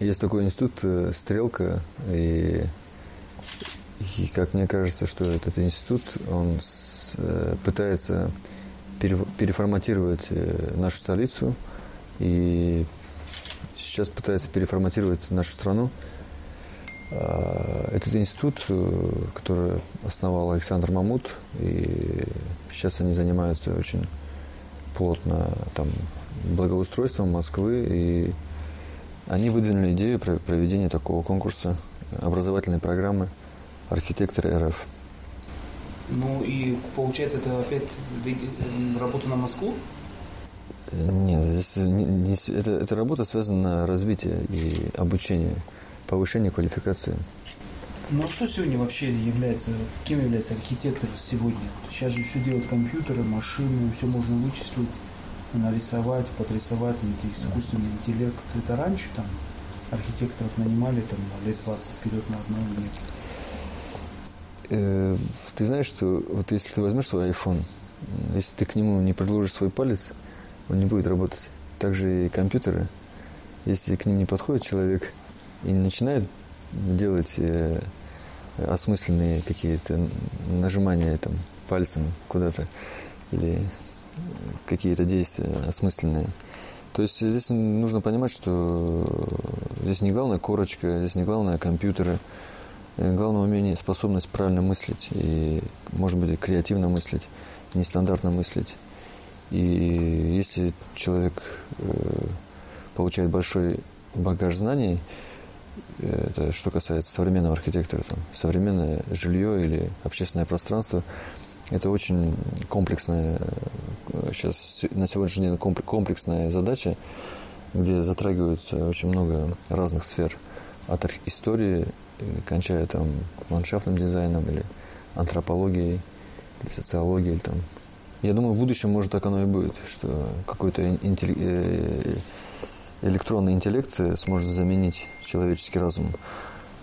Есть такой институт э, «Стрелка», и, и как мне кажется, что этот институт, он с, э, пытается переформатировать э, нашу столицу и сейчас пытается переформатировать нашу страну. А, этот институт, который основал Александр Мамут, и сейчас они занимаются очень плотно там, благоустройством Москвы и они выдвинули идею проведения такого конкурса образовательной программы «Архитектор РФ». Ну и получается, это опять работа на Москву? Нет, здесь, не, не, это, эта работа связана на развитие и обучение, повышение квалификации. Ну а что сегодня вообще является, кем является архитектор сегодня? Сейчас же все делают компьютеры, машины, все можно вычислить нарисовать, подрисовать искусственный интеллект. Это раньше там архитекторов нанимали там лет 20 вперед на одном нет. Э, ты знаешь, что вот если ты возьмешь свой iPhone, если ты к нему не предложишь свой палец, он не будет работать. Также и компьютеры, если к ним не подходит человек и не начинает делать э, осмысленные какие-то нажимания там пальцем куда-то или какие-то действия осмысленные. То есть здесь нужно понимать, что здесь не главная корочка, здесь не главное компьютеры, главное умение, способность правильно мыслить и, может быть, креативно мыслить, нестандартно мыслить. И если человек э, получает большой багаж знаний, это что касается современного архитектора, там, современное жилье или общественное пространство, это очень комплексная, сейчас на сегодняшний день комплексная задача, где затрагивается очень много разных сфер. От истории, кончая там ландшафтным дизайном или антропологией, или социологией. Или, там. Я думаю, в будущем, может, так оно и будет, что какой-то. Э, электронный интеллект сможет заменить человеческий разум.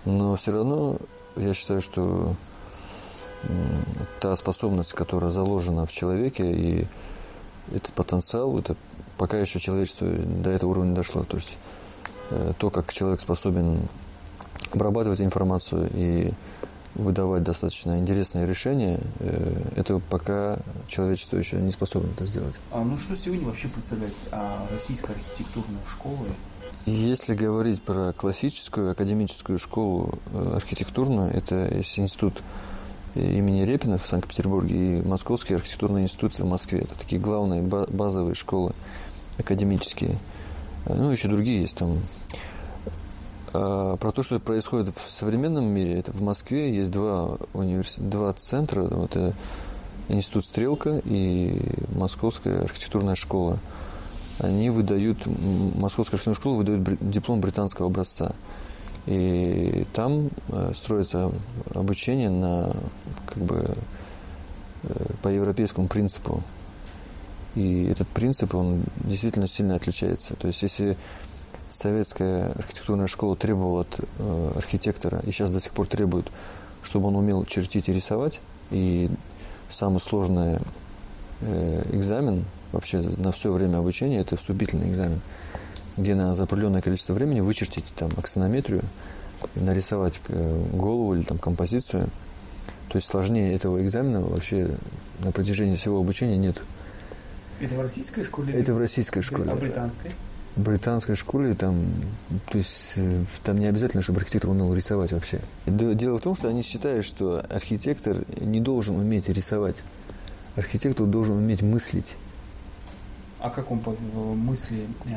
Но все равно я считаю, что та способность, которая заложена в человеке, и этот потенциал, это пока еще человечество до этого уровня дошло. То есть э, то, как человек способен обрабатывать информацию и выдавать достаточно интересные решения, э, это пока человечество еще не способно это сделать. А ну что сегодня вообще представляет а, российская архитектурная школа? Если говорить про классическую академическую школу э, архитектурную, это есть институт имени Репина в Санкт-Петербурге и Московский архитектурный институт в Москве. Это такие главные базовые школы академические. Ну, еще другие есть там. А про то, что происходит в современном мире, это в Москве есть два, универс... два центра. Вот, это Институт Стрелка и Московская архитектурная школа. Они выдают, Московская архитектурная школа выдает диплом британского образца. И там э, строится обучение на как бы э, по европейскому принципу. И этот принцип, он действительно сильно отличается. То есть, если советская архитектурная школа требовала от э, архитектора, и сейчас до сих пор требует, чтобы он умел чертить и рисовать, и самый сложный экзамен вообще на все время обучения – это вступительный экзамен – где надо за определенное количество времени вычертить там аксонометрию, нарисовать э, голову или там композицию. То есть сложнее этого экзамена вообще на протяжении всего обучения нет. Это в российской школе? Это в российской школе. А британской? В британской школе там, то есть э, там не обязательно, чтобы архитектор умел рисовать вообще. Дело в том, что они считают, что архитектор не должен уметь рисовать. Архитектор должен уметь мыслить. А как он мысли э,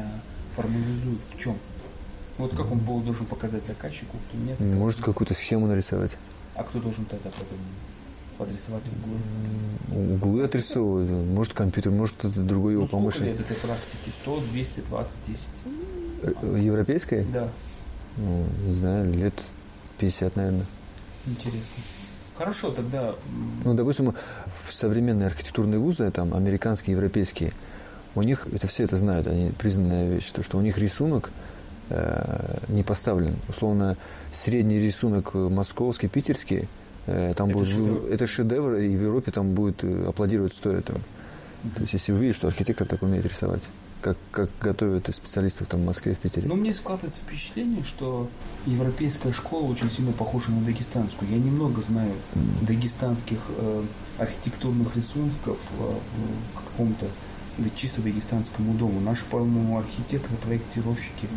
формализует в чем? Вот как он был должен показать заказчику, кто нет. Может какую-то схему нарисовать. А кто должен тогда потом подрисовать углы? Углы отрисовывать. Может компьютер, может кто-то другой его ну, помощник. лет этой практики? 100, 200, 20, 10? Европейской? Да. Ну, не знаю, лет 50, наверное. Интересно. Хорошо, тогда... Ну, допустим, в современные архитектурные вузы, там, американские, европейские, у них, это все это знают, они признанная вещь, то, что у них рисунок э, не поставлен. Условно, средний рисунок московский, питерский, э, там это будет, шедевр. это шедевр, и в Европе там будет э, аплодировать стоя. Mm-hmm. То есть, если вы видите, что архитектор так умеет рисовать. как, как готовят специалистов там в Москве, в Питере. Но мне складывается впечатление, что европейская школа очень сильно похожа на дагестанскую. Я немного знаю mm. дагестанских э, архитектурных рисунков э, в каком-то чисто дагестанскому дому. Наши, по-моему, архитекторы, проектировщики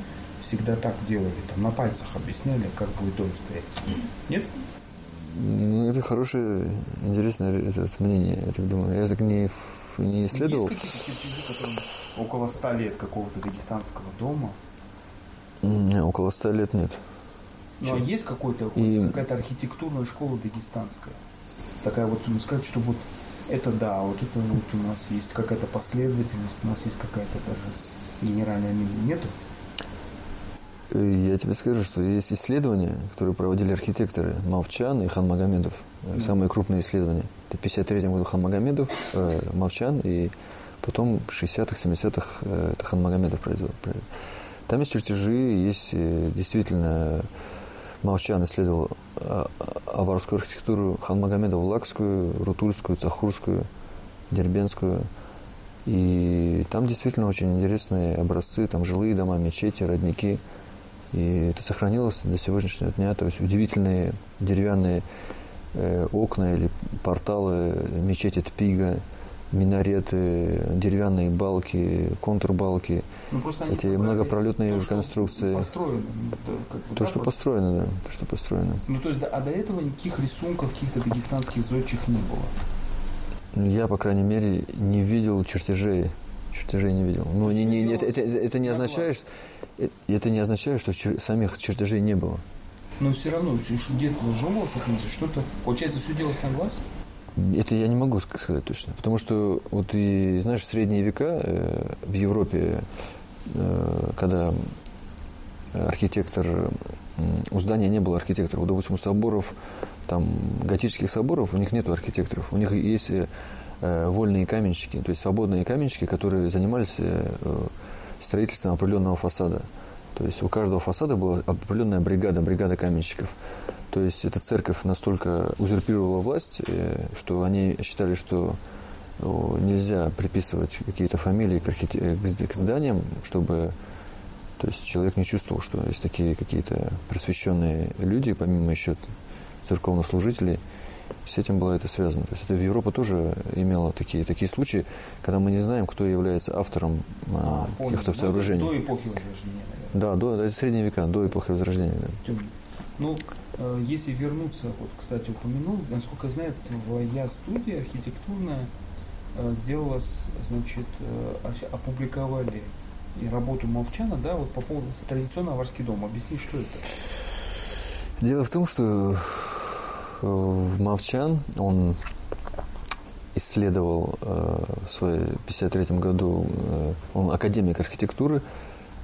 всегда так делали, там на пальцах объясняли, как будет дом стоять. Нет? Ну, это хорошее, интересное это, мнение, я так думаю. Я так не, не исследовал. Есть какие-то чертежи, которым около ста лет какого-то дагестанского дома? Не, около ста лет нет. Ну, а есть какой-то, И... какая-то архитектурная школа дагестанская? Такая вот, ну, сказать, что вот это да, вот это вот у нас есть какая-то последовательность, у нас есть какая-то даже генеральная линия. Нету? Э, я тебе скажу, что есть исследования, которые проводили архитекторы Мовчан и Хан Магомедов. Да. Самые крупные исследования. Это в 53 году Хан Магомедов, э, Мовчан, и потом в 60-х, 70-х э, это Хан Магомедов произвел. Там есть чертежи, есть э, действительно Мовчан исследовал а, а, аварскую архитектуру, Хан Магомедов Лакскую, Рутульскую, Цахурскую, Дербенскую. И там действительно очень интересные образцы, там жилые дома, мечети, родники – и это сохранилось до сегодняшнего дня. То есть удивительные деревянные э, окна или порталы мечети Тпига, минареты, деревянные балки, контрбалки, ну, эти многопролетные то, конструкции. Построено, да, как бы, то, да, что просто... построено, да, то, что построено. Ну, то есть, а до этого никаких рисунков каких-то дагестанских зодчих не было? Я, по крайней мере, не видел чертежей чертежей не видел. Но не, не, это, это, это не означает, что, это не означает, что чер, самих чертежей не было. Но все равно, где-то выжевывался, что-то, получается, все делалось на глаз? Это я не могу сказать точно. Потому что, вот и, знаешь, в средние века э, в Европе, э, когда архитектор, э, у здания не было архитектора. Вот, допустим, у соборов, там, готических соборов, у них нет архитекторов. У них есть вольные каменщики, то есть свободные каменщики, которые занимались строительством определенного фасада. То есть у каждого фасада была определенная бригада, бригада каменщиков. То есть эта церковь настолько узурпировала власть, э, что они считали, что нельзя приписывать какие-то фамилии к, архите... к зданиям, чтобы то есть человек не чувствовал, что есть такие какие-то просвещенные люди, помимо еще церковных служителей, с этим было это связано. То есть это в Европа тоже имела такие, такие случаи, когда мы не знаем, кто является автором а, каких-то сооружений. До эпохи Возрождения, наверное. Да, до, это средние века, до эпохи Возрождения. Да. Ну, э, если вернуться, вот, кстати, упомянул, насколько я знаю, твоя студия архитектурная э, сделала, значит, э, опубликовали и работу Мовчана, да, вот по поводу традиционного аварский дом. Объясни, что это? Дело в том, что Мовчан. Он исследовал в своем 53 году, он академик архитектуры,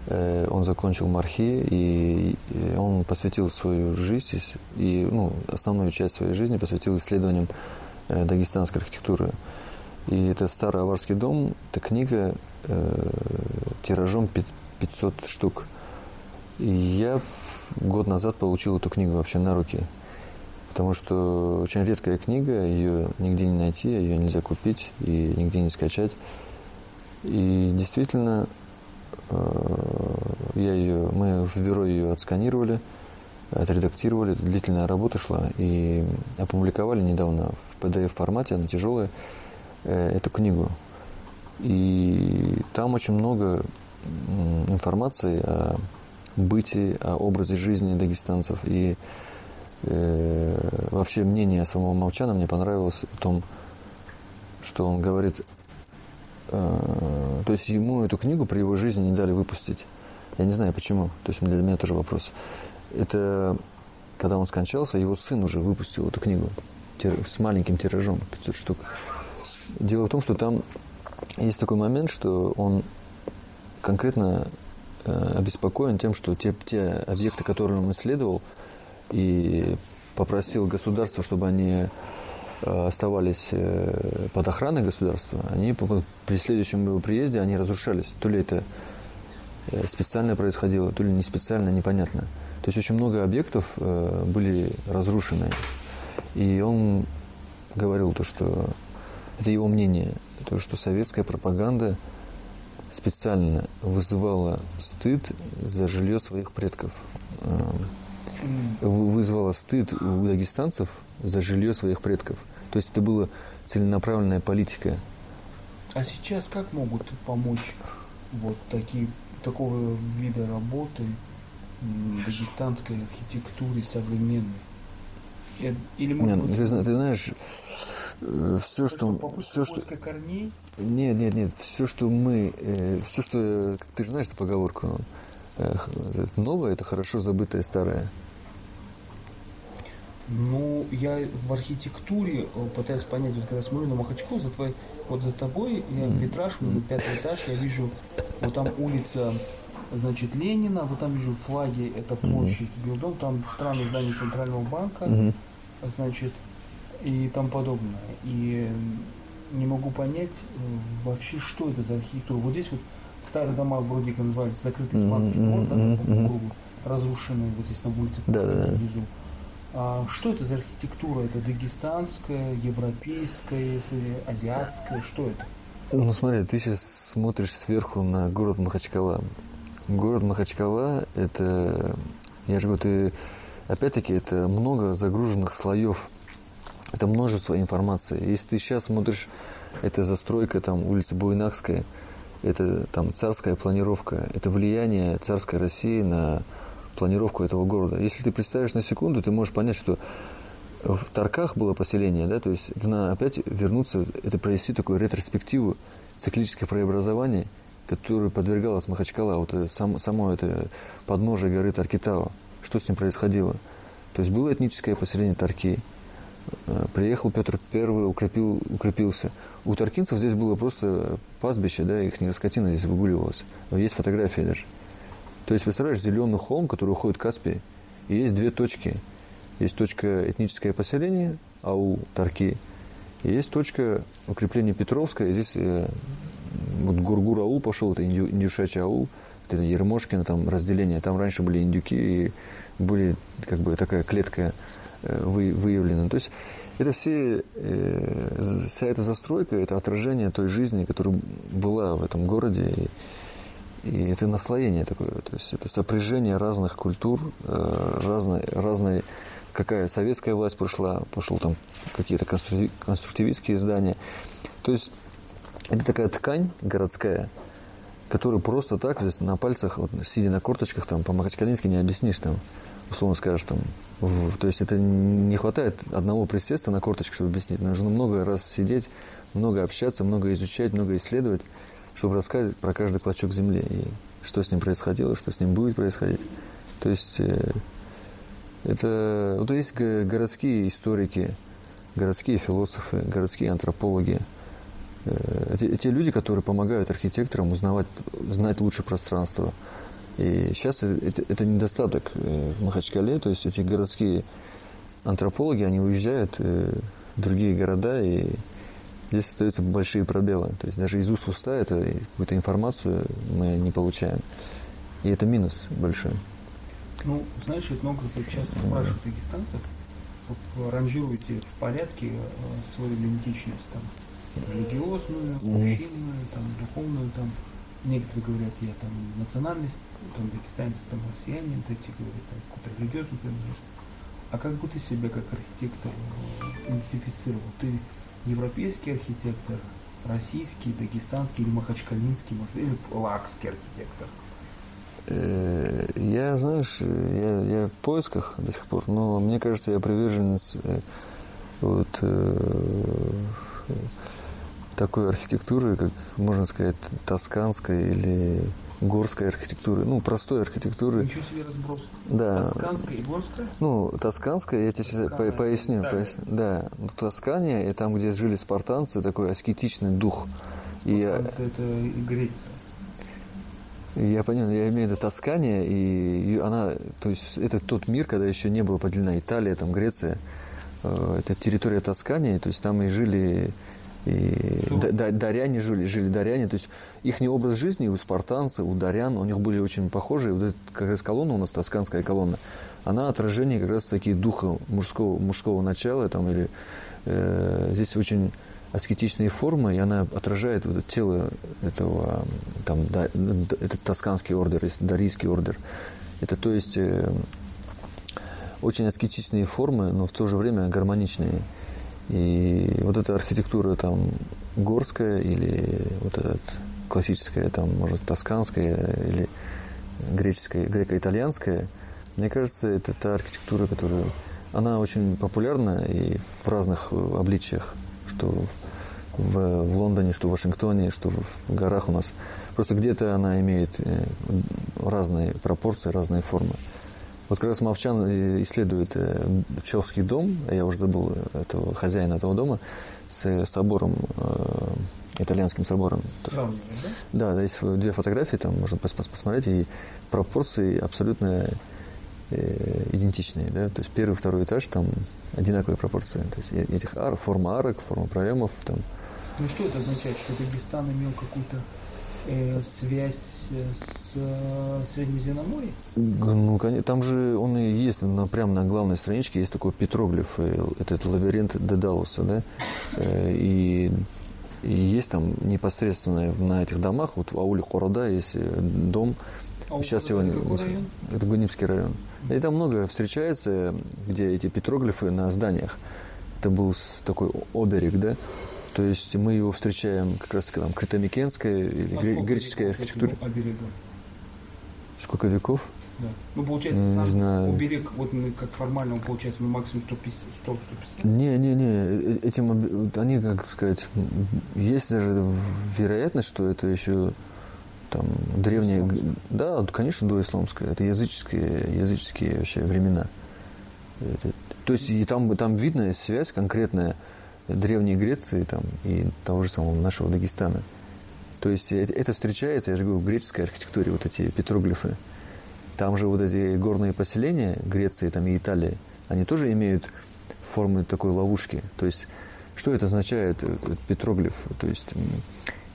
он закончил Мархи, и, он посвятил свою жизнь, и ну, основную часть своей жизни посвятил исследованиям э, дагестанской архитектуры. И это «Старый аварский дом», это книга э, тиражом 500 штук. И я год назад получил эту книгу вообще на руки – потому что очень редкая книга, ее нигде не найти, ее нельзя купить и нигде не скачать. И действительно, э, я ее, мы в бюро ее отсканировали, отредактировали, длительная работа шла, и опубликовали недавно в PDF формате, она тяжелая, э, эту книгу. И там очень много информации о бытии, о образе жизни дагестанцев. И э, вообще мнение самого Молчана мне понравилось о том, что он говорит, э, то есть ему эту книгу при его жизни не дали выпустить. Я не знаю почему, то есть для меня тоже вопрос. Это когда он скончался, его сын уже выпустил эту книгу с маленьким тиражом, 500 штук. Дело в том, что там есть такой момент, что он конкретно э, обеспокоен тем, что те, те объекты, которые он исследовал, и попросил государство, чтобы они э, оставались э, под охраной государства, они при следующем его приезде они разрушались. То ли это э, специально происходило, то ли не специально, непонятно. То есть очень много объектов были разрушены. И он говорил то, что это его мнение, то, что советская пропаганда специально вызывала стыд за жилье своих предков. Э, вызвала стыд у дагестанцев за жилье своих предков. То есть это была целенаправленная политика. А сейчас как могут помочь вот такие, такого вида работы дагестанской архитектуре современной? Э, или может нет, быть, ты, ты знаешь, э, все, что, все, что, корней? нет, нет, нет, все, что мы, э, все, что, ты же знаешь эту поговорку, новое это хорошо забытое старое. Ну, я в архитектуре пытаюсь понять, вот когда смотрю на Махачкал, за твой, вот за тобой, я витраж, mm. пятый этаж, я вижу, вот там улица, значит, Ленина, вот там вижу флаги, это площадь, mm-hmm. Билдом, там странное здание Центрального банка, mm-hmm значит, и тому подобное. И не могу понять э, вообще, что это за архитектура. Вот здесь вот старые дома вроде как назывались закрытый испанский mm-hmm, да, mm-hmm. кругу, разрушенные вот здесь на улице да, да, внизу. А что это за архитектура? Это дагестанская, европейская, азиатская? Что это? Ну смотри, ты сейчас смотришь сверху на город Махачкала. Город Махачкала это, я же говорю, ты опять-таки, это много загруженных слоев, это множество информации. Если ты сейчас смотришь, это застройка там улицы Буйнакская, это там царская планировка, это влияние царской России на планировку этого города. Если ты представишь на секунду, ты можешь понять, что в Тарках было поселение, да, то есть это надо опять вернуться, это провести такую ретроспективу циклических преобразований, которое подвергалось Махачкала, вот это, сам, само это подножие горы Таркитау что с ним происходило. То есть было этническое поселение Тарки. Э, приехал Петр I, укрепил, укрепился. У таркинцев здесь было просто пастбище, да, их скотина здесь выгуливалась. Есть фотографии даже. То есть, представляешь, зеленый холм, который уходит в Каспий, и есть две точки. Есть точка этническое поселение, аул, Тарки, и есть точка укрепления Петровская, и здесь э, вот Гургур аул пошел, это индюшачий аул, это Ермошкина, там разделение, там раньше были индюки, и были как бы такая клетка э, вы, выявлена. То есть это все, э, вся эта застройка, это отражение той жизни, которая была в этом городе. И, и это наслоение такое. То есть это сопряжение разных культур, э, разной, разной какая советская власть прошла, пошел там какие-то конструктивистские здания. То есть это такая ткань городская, которую просто так, на пальцах, вот, сидя на корточках, там, по Махачкалински не объяснишь, там, условно скажешь, там, в, то есть это не хватает одного присеста на корточках, чтобы объяснить. Нужно много раз сидеть, много общаться, много изучать, много исследовать, чтобы рассказать про каждый клочок земли и что с ним происходило, что с ним будет происходить. То есть э, это вот есть городские историки, городские философы, городские антропологи, Э, те, те люди, которые помогают архитекторам узнавать, знать лучше пространство. И сейчас это, это недостаток э, в Махачкале, то есть эти городские антропологи, они уезжают в другие города, и здесь остаются большие пробелы. То есть даже из уст уста это, какую-то информацию мы не получаем. И это минус большой. Ну, знаешь, ведь много часто спрашивают дагестанцев, ранжируете в порядке свою идентичность там религиозную, общинную, там, духовную, там, некоторые говорят, я там национальность, там, дагестанец, там, россияне, третьи говорят, там, какую-то религиозную принадлежность. А как бы ты себя как архитектор э, идентифицировал? Ты европейский архитектор, российский, дагестанский или махачкалинский, может, или лакский архитектор? Э, я, знаешь, я, я в поисках до сих пор, но мне кажется, я приверженец э, вот, такой архитектуры, как можно сказать, тосканской или горской архитектуры, ну, простой архитектуры. Ничего себе разброс. Да. Тосканская и горская? Ну, тосканская, я тебе сейчас по поясню. Да. Поясню. да. Ну, Тоскания, и там, где жили спартанцы, такой аскетичный дух. И это и Греция. Я понял, я имею в виду Тоскания, и она, то есть это тот мир, когда еще не было поделена Италия, там Греция, э, это территория Тоскании, то есть там и жили и да, даряне жили, жили даряне, то есть их образ жизни у спартанцев, у дарян, у них были очень похожие. Вот эта как раз колонна у нас, тосканская колонна, она отражение как раз таки духа мужского, мужского начала, там, или э, здесь очень аскетичные формы, и она отражает вот тело этого, там, да, этот тосканский ордер, дарийский ордер. Это, то есть, э, очень аскетичные формы, но в то же время гармоничные. И вот эта архитектура там горская или вот эта классическая, там, может, тосканская или греческая, греко-итальянская, мне кажется, это та архитектура, которая, она очень популярна и в разных обличиях, что в, в Лондоне, что в Вашингтоне, что в горах у нас. Просто где-то она имеет э, разные пропорции, разные формы. Вот как раз Мовчан э, исследует Пчелский дом, я уже забыл этого хозяина этого дома, с собором, итальянским собором. Сравнивать, да? Да, есть две фотографии, там можно посмотреть, и пропорции абсолютно Э, идентичные, да, то есть первый, второй этаж там одинаковые пропорции, то есть этих ар, форма арок, форма проемов там. Ну что это означает, что Дагестан имел какую-то э, связь с э, Среднеземноморьем? Ну, конечно, там же он и есть, на, прямо на главной страничке есть такой петроглиф, э, этот лабиринт Дедалуса, да, э, и и есть там непосредственно на этих домах, вот в ауле Хорода есть э, дом, а сейчас сегодня это Гунимский район. И там много встречается, где эти петроглифы на зданиях. Это был такой оберег, да? То есть мы его встречаем как раз там критомикенская или а греческая архитектура. Сколько веков? Да. Ну, получается, не сам знаю. уберег, вот мы как формально, он получается, ну, максимум 100-150 Не, не, не, э, этим, они, как сказать, есть даже вероятность, что это еще там древние, да, конечно, доисламское, это языческие, языческие вообще времена. Это, то есть и там, там видна связь конкретная древней Греции там, и того же самого нашего Дагестана. То есть это, встречается, я же говорю, в греческой архитектуре, вот эти петроглифы. Там же вот эти горные поселения Греции там, и Италии, они тоже имеют формы такой ловушки. То есть что это означает, петроглиф? То есть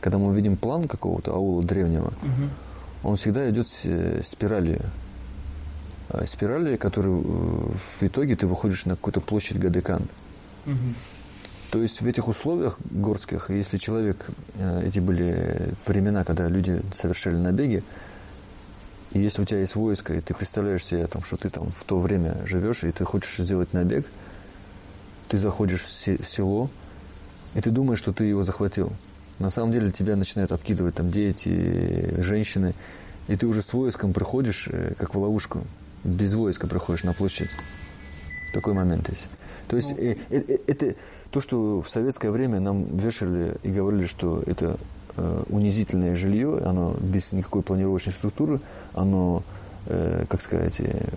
когда мы видим план какого-то аула древнего, угу. он всегда идет спиралью. А спирали, которые э, в итоге ты выходишь на какую-то площадь Гадекан. Угу. То есть в этих условиях горских, если человек, э, эти были времена, когда люди совершали набеги, и если у тебя есть войско, и ты представляешь себе, там, что ты там в то время живешь, и ты хочешь сделать набег, ты заходишь в село, и ты думаешь, что ты его захватил. На самом деле тебя начинают обкидывать там дети, женщины, и ты уже с войском приходишь, э, как в ловушку. Без войска приходишь на площадь. Такой момент есть. То есть ну, э, э, э, это то, что в советское время нам вешали и говорили, что это э, унизительное жилье, оно без никакой планировочной структуры, оно, э, как сказать, э,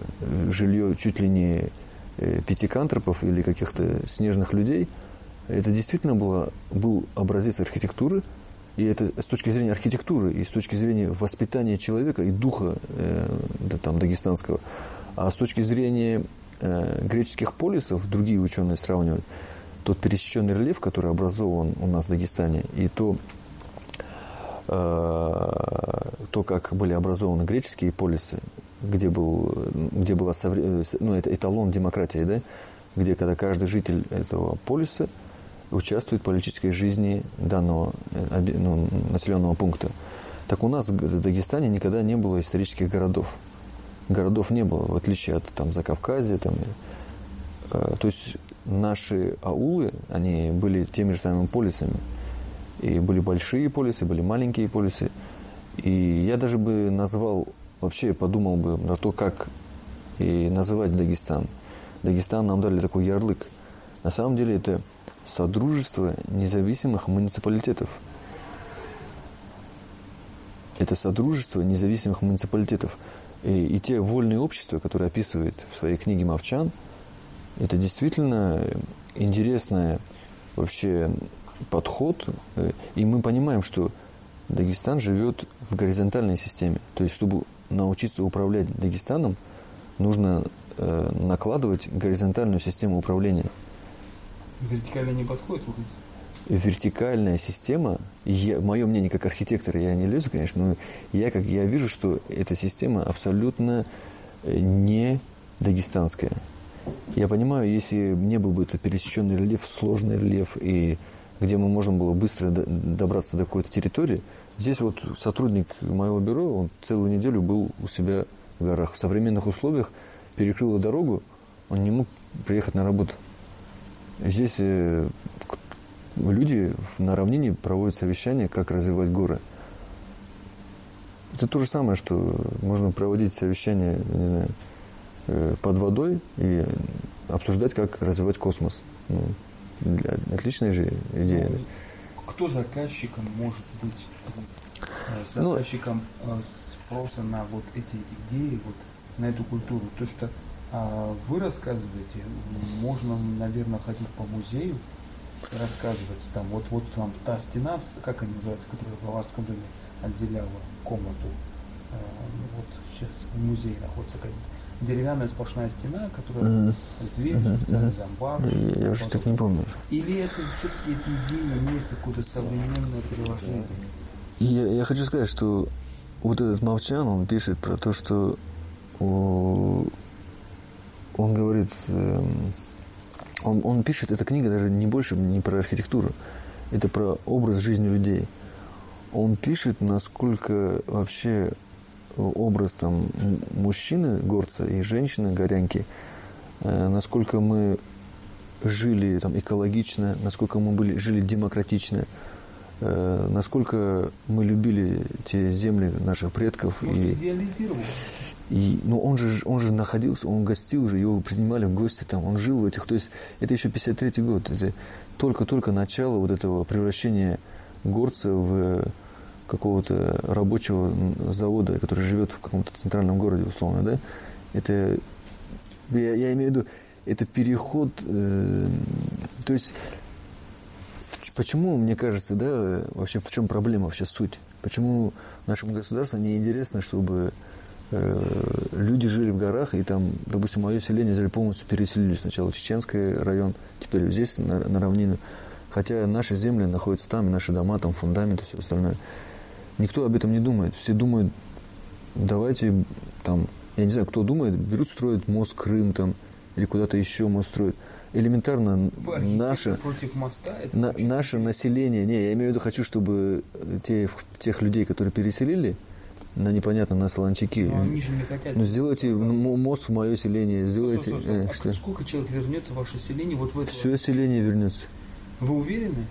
жилье чуть ли не пятикантропов или каких-то снежных людей – это действительно было, был образец архитектуры, и это с точки зрения архитектуры, и с точки зрения воспитания человека и духа да, там, дагестанского. А с точки зрения э, греческих полисов, другие ученые сравнивают, тот пересеченный рельеф, который образован у нас в Дагестане, и то, э, то как были образованы греческие полисы, где, был, где была ну, это эталон демократии, да, где когда каждый житель этого полиса – участвует в политической жизни данного ну, населенного пункта. Так у нас в Дагестане никогда не было исторических городов. Городов не было, в отличие от там, Закавказья. Там, то есть наши аулы, они были теми же самыми полисами. И были большие полисы, были маленькие полисы. И я даже бы назвал, вообще подумал бы на то, как и называть Дагестан. Дагестан нам дали такой ярлык. На самом деле это Содружество независимых муниципалитетов. Это Содружество независимых муниципалитетов. И, и те вольные общества, которые описывает в своей книге Мовчан, это действительно интересный вообще подход. И мы понимаем, что Дагестан живет в горизонтальной системе. То есть, чтобы научиться управлять Дагестаном, нужно э, накладывать горизонтальную систему управления – Вертикально не подходит, выходит? Вертикальная система, я, мое мнение как архитектора, я не лезу, конечно, но я, как, я вижу, что эта система абсолютно э, не дагестанская. Я понимаю, если не был бы это пересеченный рельеф, сложный рельеф и где мы можем было быстро добраться до какой-то территории. Здесь вот сотрудник моего бюро, он целую неделю был у себя в горах. В современных условиях перекрыла дорогу, он не мог приехать на работу. Здесь э, люди на равнине проводят совещания, как развивать горы. Это то же самое, что можно проводить совещания не знаю, под водой и обсуждать, как развивать космос. Ну, для, отличная же идея. Ну, кто заказчиком может быть э, ну, заказчиком ну, спроса на вот эти идеи, вот на эту культуру? То, что а, вы рассказываете, можно, наверное, ходить по музею, рассказывать там, вот, вот там та стена, как она называется, которая в Баварском доме отделяла комнату. А, вот сейчас в музее находится какая-то деревянная сплошная стена, которая mm-hmm. дверь, специальный mm-hmm. зомбар. Я, я уже так не помню. Или это все-таки эти идеи имеют какое-то современное приложение? Я, я хочу сказать, что вот этот Молчан, он пишет про то, что он говорит, эм, он, он пишет, эта книга даже не больше не про архитектуру, это про образ жизни людей. Он пишет, насколько вообще образ там мужчины горца и женщины горянки, э, насколько мы жили там экологично, насколько мы были, жили демократично, э, насколько мы любили те земли наших предков. Может, и, и, ну, он же, он же находился, он гостил же, его принимали в гости там, он жил в этих, то есть это еще 53 год, это только-только начало вот этого превращения горца в какого-то рабочего завода, который живет в каком-то центральном городе, условно, да, это, я, я имею в виду, это переход, э, то есть, почему, мне кажется, да, вообще в чем проблема, вообще суть? Почему нашему государству не интересно, чтобы э, люди жили в горах, и там, допустим, мое селение взяли полностью переселились сначала в Чеченский район, теперь здесь, на, на равнину. Хотя наши земли находятся там, наши дома, там фундаменты, все остальное. Никто об этом не думает. Все думают, давайте там, я не знаю, кто думает, берут, строят мост Крым там, или куда-то еще мост строят. Элементарно наше, против моста, на, наше население, не, я имею в виду, хочу, чтобы те, тех людей, которые переселили, на непонятно на Солончаки. Но они же не хотят. Ну, сделайте мост в мое селение, сделайте. Стоп, стоп, стоп. Э, а сколько человек вернется в ваше селение? Вот в это Все селение вернется. Вы уверены?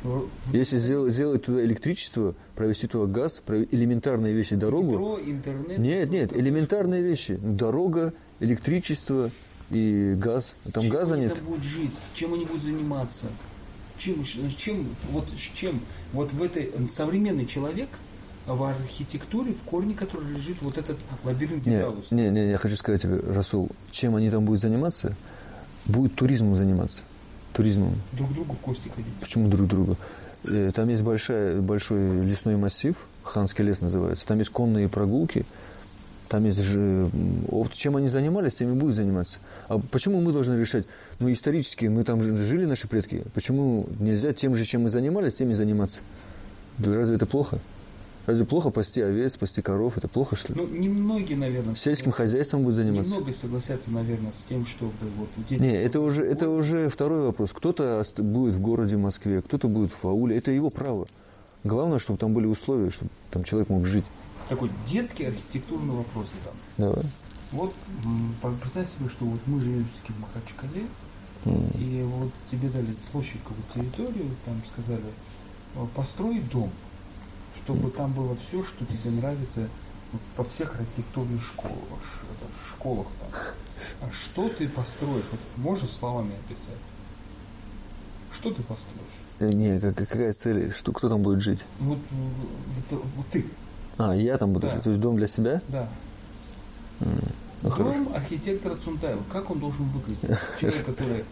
Если сделать, сделать туда электричество, провести туда газ, элементарные вещи, дорогу. Метро, интернет. Нет, нет, элементарные вещи. Дорога, электричество и газ. Там чем газа нет. Чем будут жить? Чем они будут заниматься? Чем, чем, вот, чем, вот в этой современный человек в архитектуре, в корне который лежит вот этот лабиринт Нет, не, не, я хочу сказать тебе, Расул, чем они там будут заниматься? Будет туризмом заниматься туризмом. Друг другу в гости ходить. Почему друг другу? Э, там есть большая, большой лесной массив, Ханский лес называется. Там есть конные прогулки, там есть же... Чем они занимались, тем и будут заниматься. А почему мы должны решать? Ну, исторически мы там жили, наши предки. Почему нельзя тем же, чем мы занимались, тем и заниматься? Разве это плохо? Разве плохо пасти овец, пасти коров? Это плохо, что ли? Ну, немногие, наверное. Сельским хозяйством будут заниматься. Немного согласятся, наверное, с тем, чтобы вот дети... Не, это уже, это уже второй вопрос. Кто-то будет в городе Москве, кто-то будет в ауле. Это его право. Главное, чтобы там были условия, чтобы там человек мог жить. Такой детский архитектурный вопрос там. Давай. Вот представь себе, что вот мы живем все-таки в Махачкале, mm. и вот тебе дали площадь какую-то территорию, там сказали, построй дом чтобы там было все, что тебе нравится во всех архитектурных школах. школах там. А что ты построишь? Вот можешь словами описать? Что ты построишь? Э, не, какая цель? Что, кто там будет жить? Вот, вот, вот ты. А, я там буду да. жить? То есть дом для себя? Да. Mm, ну, дом хорошо. архитектора Цунтаева. Как он должен выглядеть? Человек, который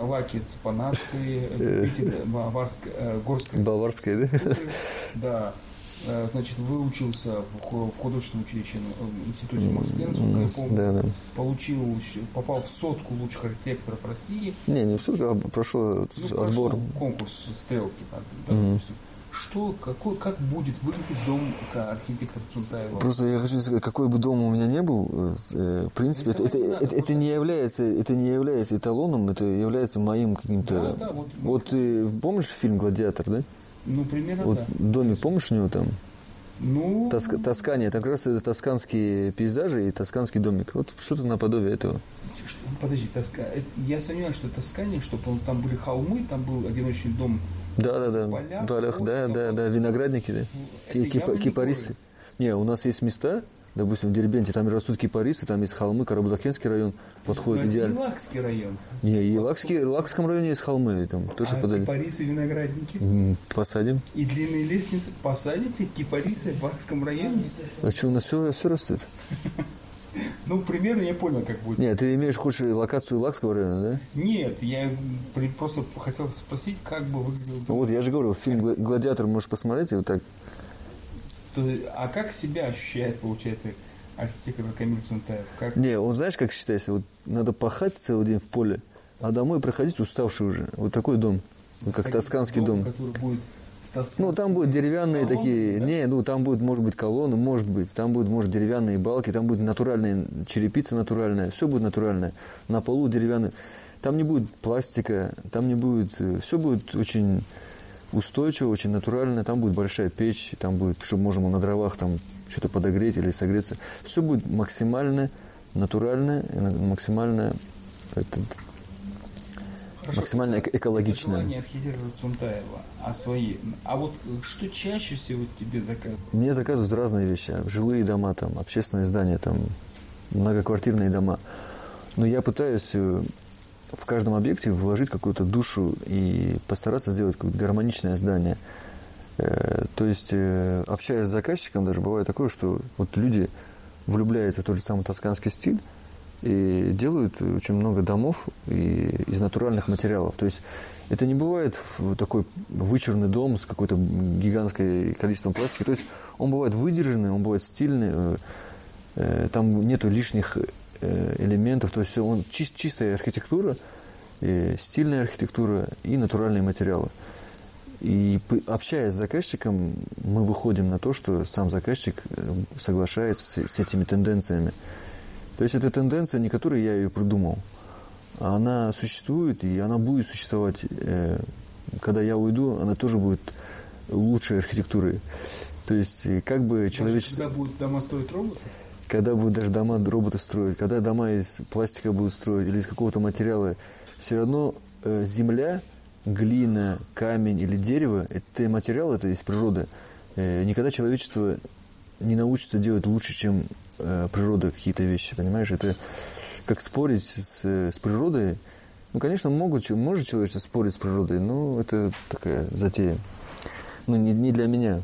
лакец по нации, баварской, э, горской... Баварской, да? Да. Э, значит, выучился в художественном училище э, в институте Москвы, насколько я помню. Да, да. Получил, попал в сотку лучших архитекторов России. Не, не в сотку, а прошел ну, отбор. конкурс стрелки, да, mm-hmm. Что, какой, как будет выглядеть дом архитектора Цунтаева? Просто я хочу сказать, какой бы дом у меня не был, э, в принципе, это, это, это, это, это не является, это не является эталоном, это является моим каким-то. Да, да, вот, вот ты помнишь фильм Гладиатор, да? Ну, примерно вот да. Домик, помнишь у него там? Ну... Тоск, Тоскания, там как раз это тосканские пейзажи и тосканский домик. Вот что-то наподобие этого. Подожди, Тоска... Я сомневаюсь, что Тоскания, чтобы там были холмы, там был одиночный дом да, да, да. Полях, полях да, да, да, виноградники, да. Кип, кипарисы. Не, у нас есть места, допустим, в Дербенте, там растут кипарисы, там есть холмы, Карабудакенский район подходит Но идеально. Это Лакский район. Не, и Лакский, в Лакском районе есть холмы, там тоже а подали. кипарисы, виноградники? Посадим. И длинные лестницы посадите, кипарисы в Лакском районе? А что, у нас все, все растет? Ну, примерно я понял, как будет. Нет, ты имеешь, хочешь локацию Лакского района, да? Нет, я просто хотел спросить, как бы выглядел... Ну, вот я же говорю, фильм «Гладиатор» можешь посмотреть, и вот так. А как себя ощущает, получается, архитектор Камиль Цунтаев? Как... Не, он знаешь, как считается, вот надо пахать целый день в поле, а домой проходить уставший уже. Вот такой дом, вот как тосканский дом. дом. Который будет ну, там будут деревянные колонны, такие, да? не, ну, там будет, может быть, колонны, может быть, там будут, может, деревянные балки, там будет натуральная черепица натуральная, все будет натуральное. На полу деревянный. Там не будет пластика, там не будет, э, все будет очень устойчиво, очень натурально, там будет большая печь, там будет, чтобы можно на дровах там что-то подогреть или согреться. Все будет максимально натурально, максимально это, Хорошо, максимально эко- экологично. Желание архитектора Цунтаева, а свои. А вот что чаще всего тебе заказывают? Мне заказывают разные вещи. Жилые дома, там, общественные здания, там, многоквартирные дома. Но я пытаюсь э, в каждом объекте вложить какую-то душу и постараться сделать какое-то гармоничное здание. Э, то есть, э, общаясь с заказчиком, даже бывает такое, что вот люди влюбляются в тот же самый тосканский стиль, и делают очень много домов и из натуральных материалов. То есть это не бывает такой вычурный дом с какой-то гигантской количеством пластика. То есть он бывает выдержанный, он бывает стильный, э, э, там нету лишних э, элементов. То есть он чист, чистая архитектура, стильная архитектура и натуральные материалы. И общаясь с заказчиком, мы выходим на то, что сам заказчик соглашается с этими тенденциями. То есть это тенденция, не которую я ее придумал. Она существует, и она будет существовать. Э, когда я уйду, она тоже будет лучшей архитектурой. То есть, как бы человечество... Когда будут дома строить роботы? Когда будут даже дома роботы строить, когда дома из пластика будут строить или из какого-то материала, все равно э, земля, глина, камень или дерево, это материал, это из природы. Э, никогда человечество не научится делать лучше, чем э, природа какие-то вещи, понимаешь? Это как спорить с, с природой. Ну, конечно, могут, может человечество спорить с природой, но это такая затея. Ну, не, не для меня.